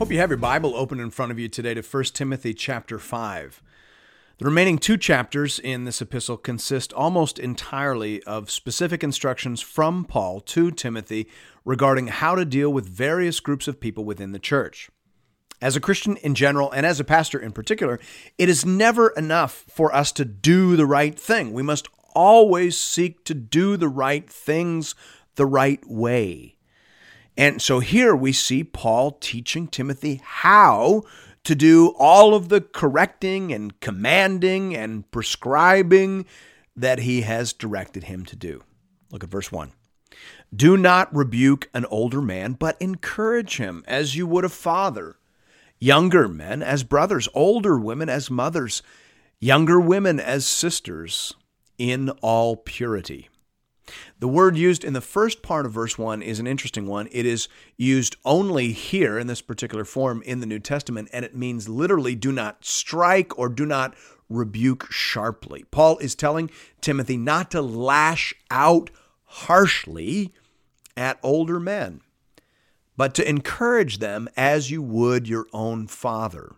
Hope you have your Bible open in front of you today to 1 Timothy chapter 5. The remaining two chapters in this epistle consist almost entirely of specific instructions from Paul to Timothy regarding how to deal with various groups of people within the church. As a Christian in general, and as a pastor in particular, it is never enough for us to do the right thing. We must always seek to do the right things the right way. And so here we see Paul teaching Timothy how to do all of the correcting and commanding and prescribing that he has directed him to do. Look at verse 1. Do not rebuke an older man, but encourage him as you would a father. Younger men as brothers, older women as mothers, younger women as sisters, in all purity. The word used in the first part of verse 1 is an interesting one. It is used only here in this particular form in the New Testament, and it means literally do not strike or do not rebuke sharply. Paul is telling Timothy not to lash out harshly at older men, but to encourage them as you would your own father.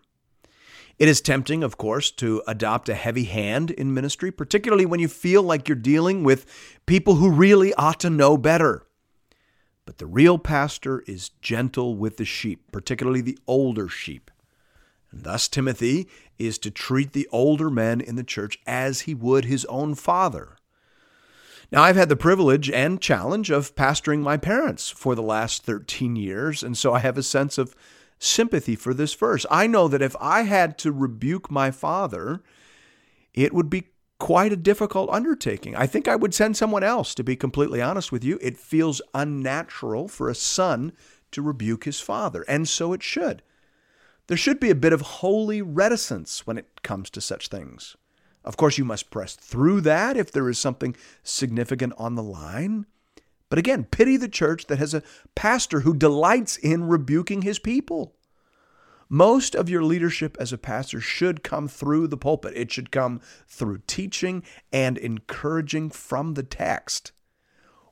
It is tempting, of course, to adopt a heavy hand in ministry, particularly when you feel like you're dealing with people who really ought to know better. But the real pastor is gentle with the sheep, particularly the older sheep. And thus, Timothy is to treat the older men in the church as he would his own father. Now, I've had the privilege and challenge of pastoring my parents for the last 13 years, and so I have a sense of sympathy for this verse. I know that if I had to rebuke my father, it would be quite a difficult undertaking. I think I would send someone else, to be completely honest with you. It feels unnatural for a son to rebuke his father, and so it should. There should be a bit of holy reticence when it comes to such things. Of course, you must press through that if there is something significant on the line. But again, pity the church that has a pastor who delights in rebuking his people. Most of your leadership as a pastor should come through the pulpit. It should come through teaching and encouraging from the text.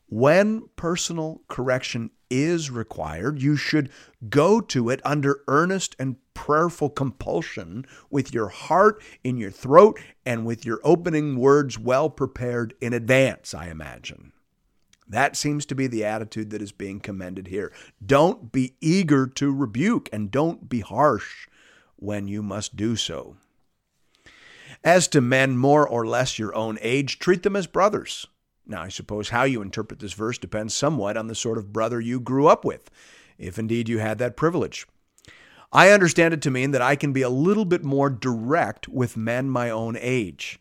When personal correction is required, you should go to it under earnest and prayerful compulsion with your heart in your throat and with your opening words well prepared in advance, I imagine. That seems to be the attitude that is being commended here. Don't be eager to rebuke and don't be harsh when you must do so. As to men more or less your own age, treat them as brothers. Now, I suppose how you interpret this verse depends somewhat on the sort of brother you grew up with, if indeed you had that privilege. I understand it to mean that I can be a little bit more direct with men my own age.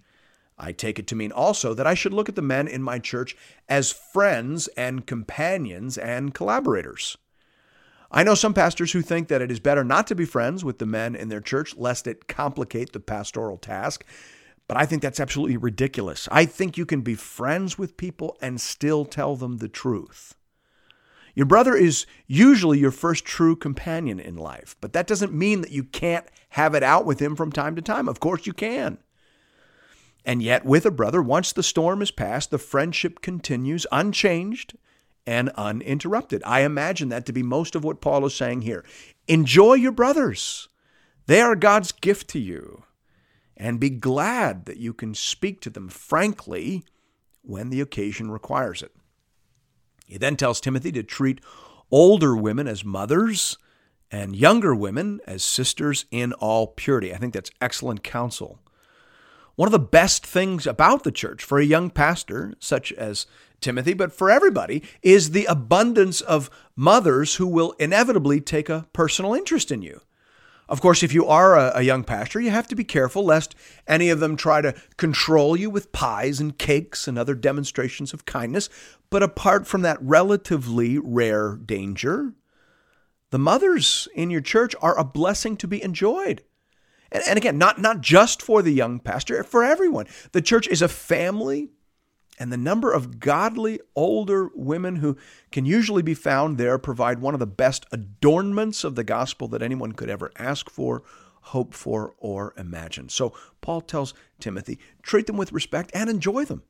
I take it to mean also that I should look at the men in my church as friends and companions and collaborators. I know some pastors who think that it is better not to be friends with the men in their church lest it complicate the pastoral task, but I think that's absolutely ridiculous. I think you can be friends with people and still tell them the truth. Your brother is usually your first true companion in life, but that doesn't mean that you can't have it out with him from time to time. Of course, you can. And yet, with a brother, once the storm is past, the friendship continues unchanged and uninterrupted. I imagine that to be most of what Paul is saying here. Enjoy your brothers, they are God's gift to you. And be glad that you can speak to them frankly when the occasion requires it. He then tells Timothy to treat older women as mothers and younger women as sisters in all purity. I think that's excellent counsel. One of the best things about the church for a young pastor, such as Timothy, but for everybody, is the abundance of mothers who will inevitably take a personal interest in you. Of course, if you are a, young pastor, you have to be careful lest any of them try to control you with pies and cakes and other demonstrations of kindness. But apart from that relatively rare danger, The mothers in your church are a blessing to be enjoyed. And, and again, not, not just for the young pastor, for everyone. The church is a family, and the number of godly older women who can usually be found there provide one of the best adornments of the gospel that anyone could ever ask for, hope for, or imagine. So Paul tells Timothy treat them with respect and enjoy them.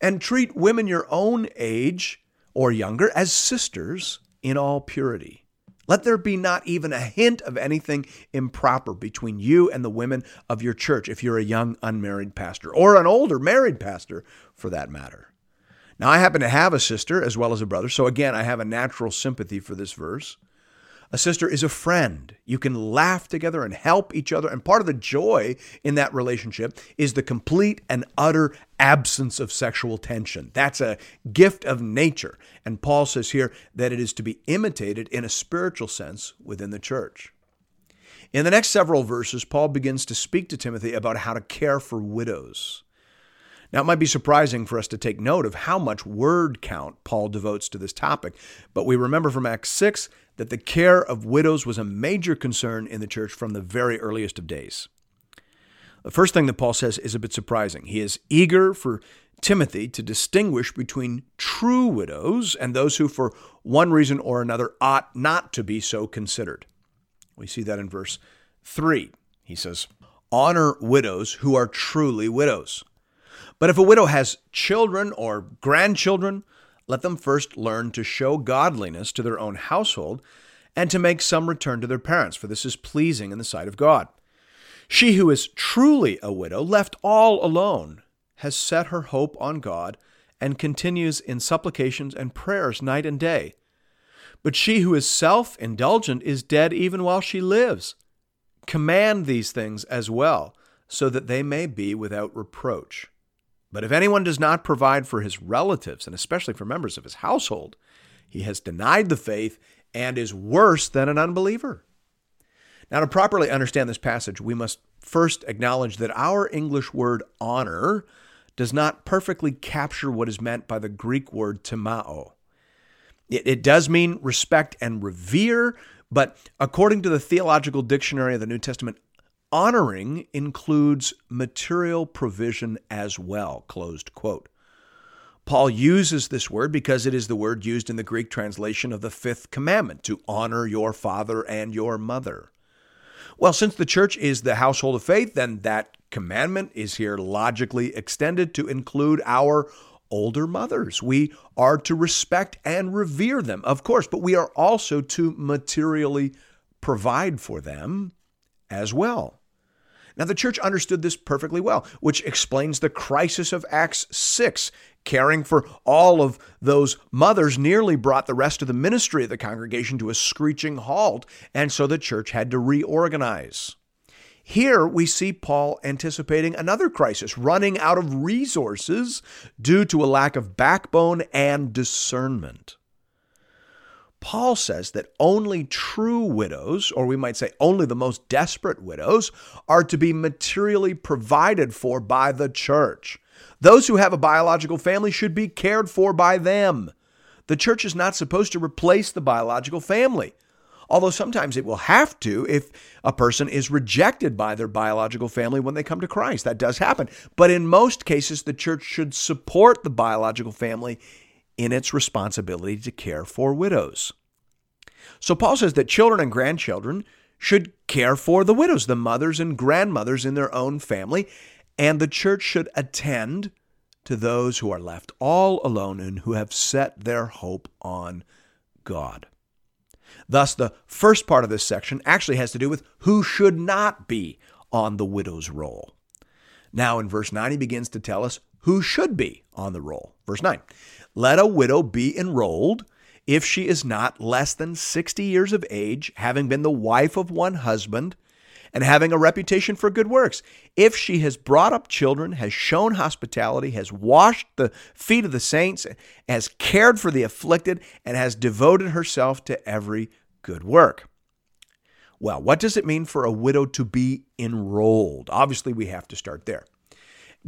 And treat women your own age or younger as sisters in all purity. Let there be not even a hint of anything improper between you and the women of your church if you're a young unmarried pastor or an older married pastor for that matter. Now, I happen to have a sister as well as a brother, so again, I have a natural sympathy for this verse. A sister is a friend. You can laugh together and help each other. And part of the joy in that relationship is the complete and utter absence of sexual tension. That's a gift of nature. And Paul says here that it is to be imitated in a spiritual sense within the church. In the next several verses, Paul begins to speak to Timothy about how to care for widows. Now, it might be surprising for us to take note of how much word count Paul devotes to this topic, but we remember from Acts 6 that the care of widows was a major concern in the church from the very earliest of days. The first thing that Paul says is a bit surprising. He is eager for Timothy to distinguish between true widows and those who, for one reason or another, ought not to be so considered. We see that in verse 3. He says, Honor widows who are truly widows. But if a widow has children or grandchildren, let them first learn to show godliness to their own household and to make some return to their parents, for this is pleasing in the sight of God. She who is truly a widow, left all alone, has set her hope on God and continues in supplications and prayers night and day. But she who is self indulgent is dead even while she lives. Command these things as well, so that they may be without reproach. But if anyone does not provide for his relatives, and especially for members of his household, he has denied the faith and is worse than an unbeliever. Now, to properly understand this passage, we must first acknowledge that our English word honor does not perfectly capture what is meant by the Greek word timao. It, it does mean respect and revere, but according to the Theological Dictionary of the New Testament, Honoring includes material provision as well, closed quote. Paul uses this word because it is the word used in the Greek translation of the fifth commandment to honor your father and your mother. Well, since the church is the household of faith, then that commandment is here logically extended to include our older mothers. We are to respect and revere them, of course, but we are also to materially provide for them as well. Now, the church understood this perfectly well, which explains the crisis of Acts 6. Caring for all of those mothers nearly brought the rest of the ministry of the congregation to a screeching halt, and so the church had to reorganize. Here we see Paul anticipating another crisis, running out of resources due to a lack of backbone and discernment. Paul says that only true widows, or we might say only the most desperate widows, are to be materially provided for by the church. Those who have a biological family should be cared for by them. The church is not supposed to replace the biological family, although sometimes it will have to if a person is rejected by their biological family when they come to Christ. That does happen. But in most cases, the church should support the biological family in its responsibility to care for widows. So Paul says that children and grandchildren should care for the widows, the mothers and grandmothers in their own family, and the church should attend to those who are left all alone and who have set their hope on God. Thus, the first part of this section actually has to do with who should not be on the widow's roll. Now, in verse 9, he begins to tell us who should be on the roll. Verse 9 let a widow be enrolled if she is not less than 60 years of age, having been the wife of one husband, and having a reputation for good works. If she has brought up children, has shown hospitality, has washed the feet of the saints, has cared for the afflicted, and has devoted herself to every good work. Well, what does it mean for a widow to be enrolled? Obviously, we have to start there.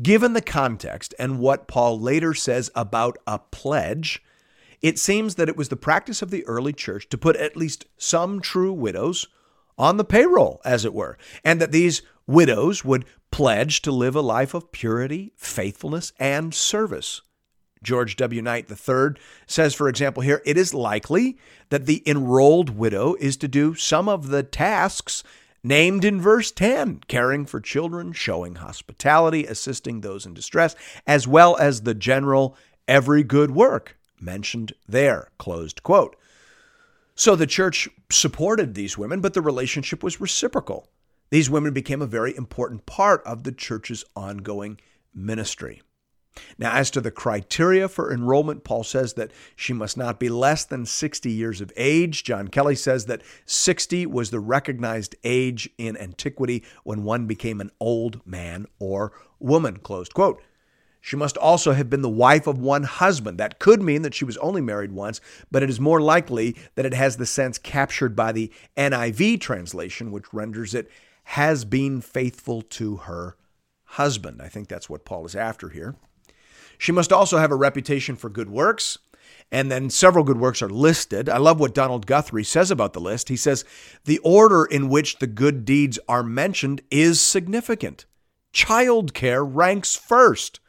Given the context and what Paul later says about a pledge, It seems that it was the practice of the early church to put at least some true widows on the payroll, as it were, and that these widows would pledge to live a life of purity, faithfulness, and service. George W. Knight III says, for example, here, it is likely that the enrolled widow is to do some of the tasks named in verse 10 caring for children, showing hospitality, assisting those in distress, as well as the general every good work mentioned there. Closed quote. So the church supported these women, but the relationship was reciprocal. These women became a very important part of the church's ongoing ministry. Now, as to the criteria for enrollment, Paul says that she must not be less than 60 years of age. John Kelly says that 60 was the recognized age in antiquity when one became an old man or woman. Closed quote. She must also have been the wife of one husband. That could mean that she was only married once, but it is more likely that it has the sense captured by the NIV translation, which renders it has been faithful to her husband. I think that's what Paul is after here. She must also have a reputation for good works. And then several good works are listed. I love what Donald Guthrie says about the list. He says, The order in which the good deeds are mentioned is significant. Childcare ranks first.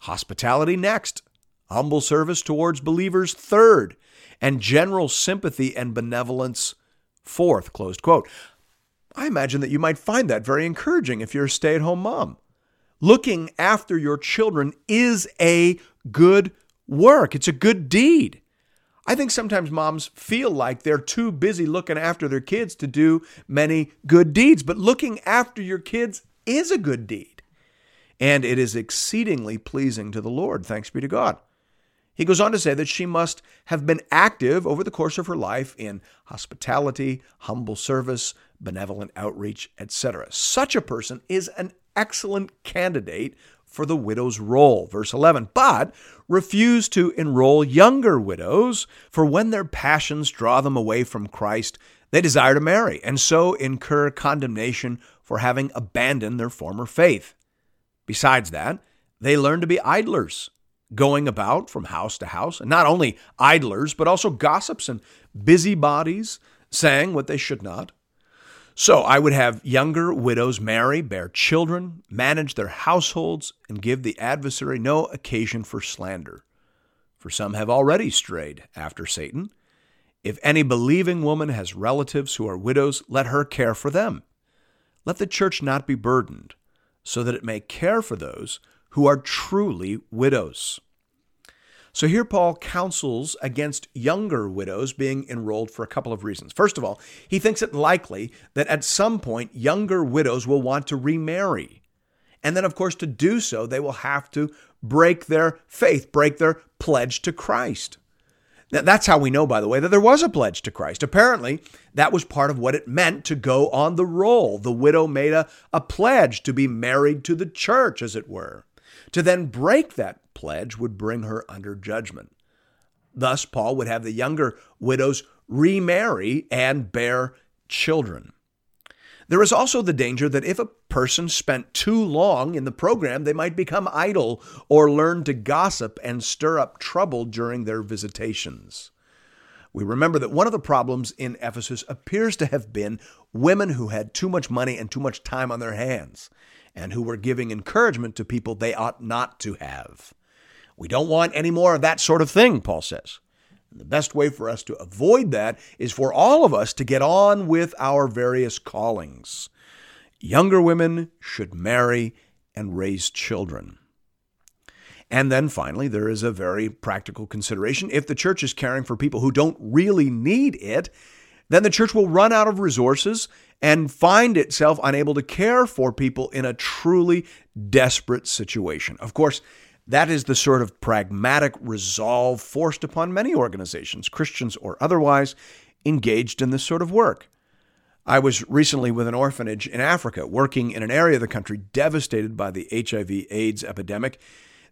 Hospitality next, humble service towards believers third, and general sympathy and benevolence fourth. Closed quote. I imagine that you might find that very encouraging if you're a stay at home mom. Looking after your children is a good work, it's a good deed. I think sometimes moms feel like they're too busy looking after their kids to do many good deeds, but looking after your kids is a good deed and it is exceedingly pleasing to the Lord. Thanks be to God. He goes on to say that she must have been active over the course of her life in hospitality, humble service, benevolent outreach, etc. Such a person is an excellent candidate for the widow's role. Verse 11, but refuse to enroll younger widows, for when their passions draw them away from Christ, they desire to marry, and so incur condemnation for having abandoned their former faith. Besides that, they learn to be idlers, going about from house to house, and not only idlers, but also gossips and busybodies, saying what they should not. So I would have younger widows marry, bear children, manage their households, and give the adversary no occasion for slander. For some have already strayed after Satan. If any believing woman has relatives who are widows, let her care for them. Let the church not be burdened so that it may care for those who are truly widows. So here Paul counsels against younger widows being enrolled for a couple of reasons. First of all, he thinks it likely that at some point younger widows will want to remarry. And then, of course, to do so, they will have to break their faith, break their pledge to Christ. Now, that's how we know, by the way, that there was a pledge to Christ. Apparently, that was part of what it meant to go on the roll. The widow made a, a pledge to be married to the church, as it were. To then break that pledge would bring her under judgment. Thus, Paul would have the younger widows remarry and bear children. There is also the danger that if a person spent too long in the program, they might become idle or learn to gossip and stir up trouble during their visitations. We remember that one of the problems in Ephesus appears to have been women who had too much money and too much time on their hands, and who were giving encouragement to people they ought not to have. We don't want any more of that sort of thing, Paul says. And the best way for us to avoid that is for all of us to get on with our various callings. Younger women should marry and raise children. And then finally, there is a very practical consideration. If the church is caring for people who don't really need it, then the church will run out of resources and find itself unable to care for people in a truly desperate situation. Of course, that is the sort of pragmatic resolve forced upon many organizations, Christians or otherwise, engaged in this sort of work. I was recently with an orphanage in Africa, working in an area of the country devastated by the HIV AIDS epidemic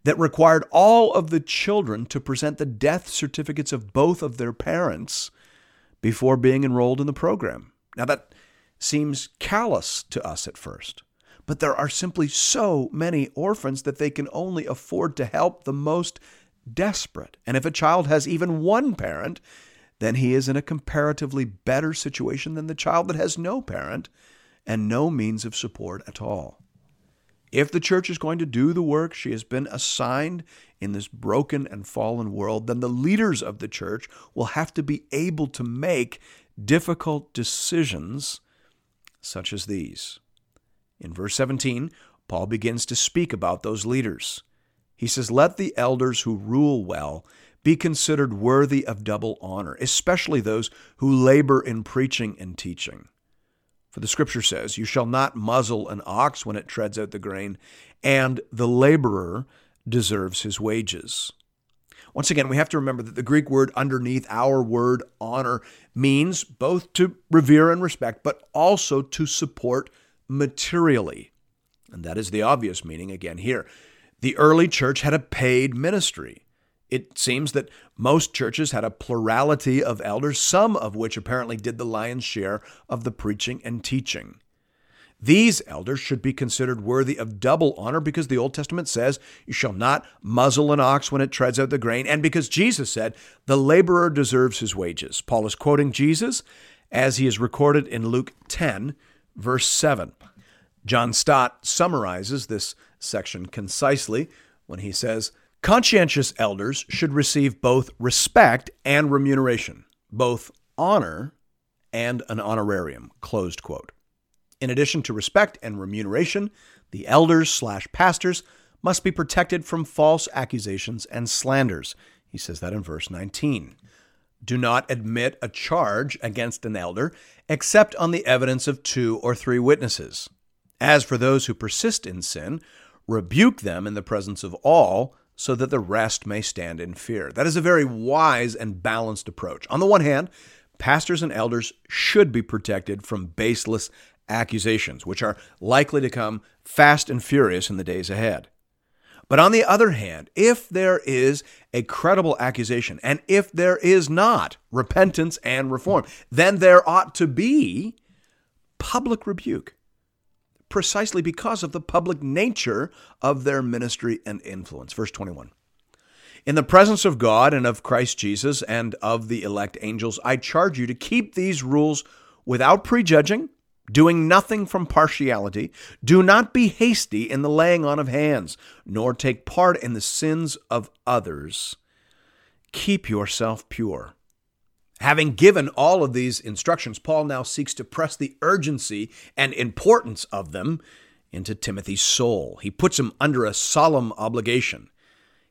that required all of the children to present the death certificates of both of their parents before being enrolled in the program. Now, that seems callous to us at first but there are simply so many orphans that they can only afford to help the most desperate. And if a child has even one parent, then he is in a comparatively better situation than the child that has no parent and no means of support at all. If the church is going to do the work she has been assigned in this broken and fallen world, then the leaders of the church will have to be able to make difficult decisions such as these. In verse 17, Paul begins to speak about those leaders. He says, Let the elders who rule well be considered worthy of double honor, especially those who labor in preaching and teaching. For the scripture says, You shall not muzzle an ox when it treads out the grain, and the laborer deserves his wages. Once again, we have to remember that the Greek word underneath our word honor means both to revere and respect, but also to support materially. And that is the obvious meaning again here. The early church had a paid ministry. It seems that most churches had a plurality of elders, some of which apparently did the lion's share of the preaching and teaching. These elders should be considered worthy of double honor because the Old Testament says, You shall not muzzle an ox when it treads out the grain, and because Jesus said, The laborer deserves his wages. Paul is quoting Jesus as he is recorded in Luke 10, verse 7. John Stott summarizes this section concisely when he says, Conscientious elders should receive both respect and remuneration, both honor and an honorarium. Closed quote. In addition to respect and remuneration, the elders slash pastors must be protected from false accusations and slanders. He says that in verse 19. Do not admit a charge against an elder except on the evidence of two or three witnesses. As for those who persist in sin, rebuke them in the presence of all, so that the rest may stand in fear. That is a very wise and balanced approach. On the one hand, pastors and elders should be protected from baseless accusations, which are likely to come fast and furious in the days ahead. But on the other hand, if there is a credible accusation, and if there is not repentance and reform, then there ought to be public rebuke, precisely because of the public nature of their ministry and influence. Verse 21. In the presence of God and of Christ Jesus and of the elect angels, I charge you to keep these rules without prejudging doing nothing from partiality. Do not be hasty in the laying on of hands, nor take part in the sins of others. Keep yourself pure. Having given all of these instructions, Paul now seeks to press the urgency and importance of them into Timothy's soul. He puts him under a solemn obligation.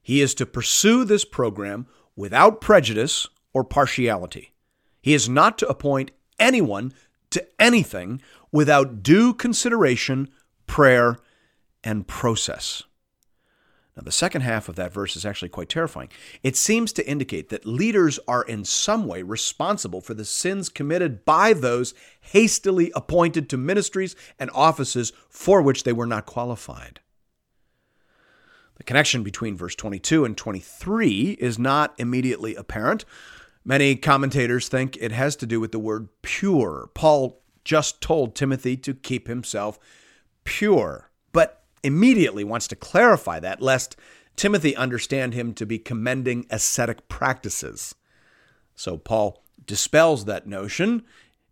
He is to pursue this program without prejudice or partiality. He is not to appoint anyone to anything without due consideration, prayer, and process. Now, the second half of that verse is actually quite terrifying. It seems to indicate that leaders are in some way responsible for the sins committed by those hastily appointed to ministries and offices for which they were not qualified. The connection between verse 22 and 23 is not immediately apparent, Many commentators think it has to do with the word pure. Paul just told Timothy to keep himself pure, but immediately wants to clarify that lest Timothy understand him to be commending ascetic practices. So Paul dispels that notion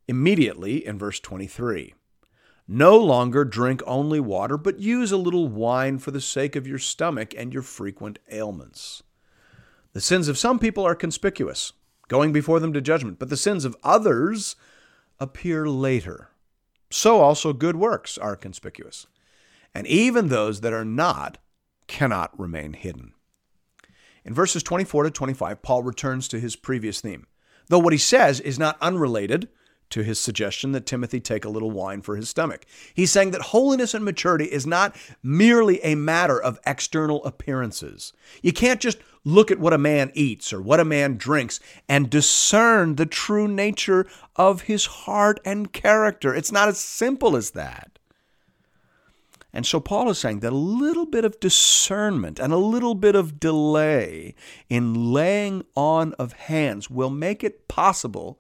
immediately in verse 23. No longer drink only water, but use a little wine for the sake of your stomach and your frequent ailments. The sins of some people are conspicuous going before them to judgment, but the sins of others appear later. So also good works are conspicuous, and even those that are not cannot remain hidden. In verses 24 to 25, Paul returns to his previous theme, though what he says is not unrelated to his suggestion that Timothy take a little wine for his stomach. He's saying that holiness and maturity is not merely a matter of external appearances. You can't just look at what a man eats or what a man drinks and discern the true nature of his heart and character. It's not as simple as that. And so Paul is saying that a little bit of discernment and a little bit of delay in laying on of hands will make it possible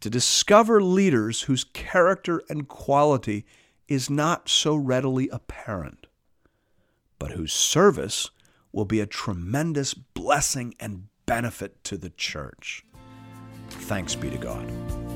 to discover leaders whose character and quality is not so readily apparent, but whose service will be a tremendous blessing and benefit to the church. Thanks be to God.